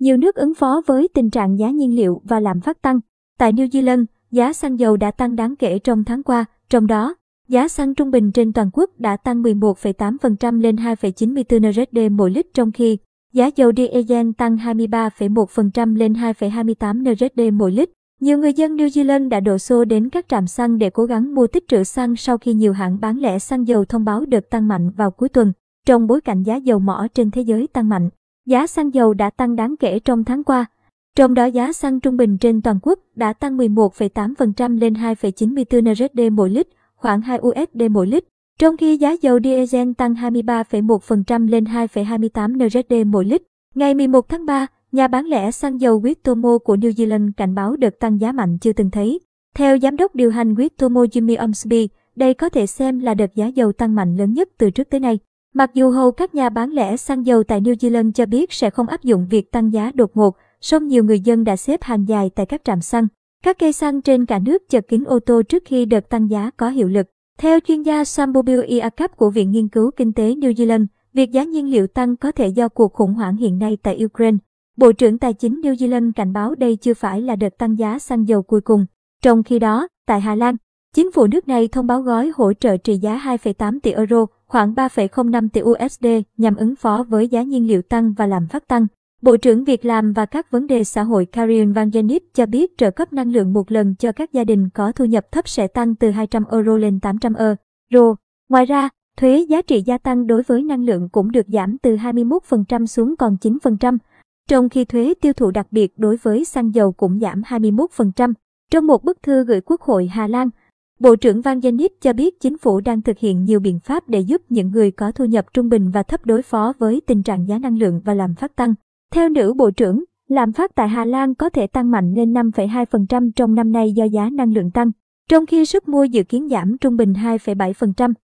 Nhiều nước ứng phó với tình trạng giá nhiên liệu và lạm phát tăng. Tại New Zealand, giá xăng dầu đã tăng đáng kể trong tháng qua, trong đó, giá xăng trung bình trên toàn quốc đã tăng 11,8% lên 2,94 NZD mỗi lít trong khi giá dầu diesel tăng 23,1% lên 2,28 NZD mỗi lít. Nhiều người dân New Zealand đã đổ xô đến các trạm xăng để cố gắng mua tích trữ xăng sau khi nhiều hãng bán lẻ xăng dầu thông báo đợt tăng mạnh vào cuối tuần. Trong bối cảnh giá dầu mỏ trên thế giới tăng mạnh, giá xăng dầu đã tăng đáng kể trong tháng qua. Trong đó giá xăng trung bình trên toàn quốc đã tăng 11,8% lên 2,94 NZD mỗi lít, khoảng 2 USD mỗi lít. Trong khi giá dầu diesel tăng 23,1% lên 2,28 NZD mỗi lít. Ngày 11 tháng 3, nhà bán lẻ xăng dầu Witomo của New Zealand cảnh báo đợt tăng giá mạnh chưa từng thấy. Theo giám đốc điều hành Witomo Jimmy Ormsby, đây có thể xem là đợt giá dầu tăng mạnh lớn nhất từ trước tới nay. Mặc dù hầu các nhà bán lẻ xăng dầu tại New Zealand cho biết sẽ không áp dụng việc tăng giá đột ngột, song nhiều người dân đã xếp hàng dài tại các trạm xăng. Các cây xăng trên cả nước chật kín ô tô trước khi đợt tăng giá có hiệu lực. Theo chuyên gia Sambobil Iakap của Viện Nghiên cứu Kinh tế New Zealand, việc giá nhiên liệu tăng có thể do cuộc khủng hoảng hiện nay tại Ukraine. Bộ trưởng Tài chính New Zealand cảnh báo đây chưa phải là đợt tăng giá xăng dầu cuối cùng. Trong khi đó, tại Hà Lan, chính phủ nước này thông báo gói hỗ trợ trị giá 2,8 tỷ euro, khoảng 3,05 tỷ USD nhằm ứng phó với giá nhiên liệu tăng và làm phát tăng. Bộ trưởng Việc làm và các vấn đề xã hội Karin Van Genip cho biết trợ cấp năng lượng một lần cho các gia đình có thu nhập thấp sẽ tăng từ 200 euro lên 800 euro. Ngoài ra, thuế giá trị gia tăng đối với năng lượng cũng được giảm từ 21% xuống còn 9%, trong khi thuế tiêu thụ đặc biệt đối với xăng dầu cũng giảm 21%. Trong một bức thư gửi Quốc hội Hà Lan, Bộ trưởng Van Genip cho biết chính phủ đang thực hiện nhiều biện pháp để giúp những người có thu nhập trung bình và thấp đối phó với tình trạng giá năng lượng và làm phát tăng. Theo nữ bộ trưởng, lạm phát tại Hà Lan có thể tăng mạnh lên 5,2% trong năm nay do giá năng lượng tăng, trong khi sức mua dự kiến giảm trung bình 2,7%.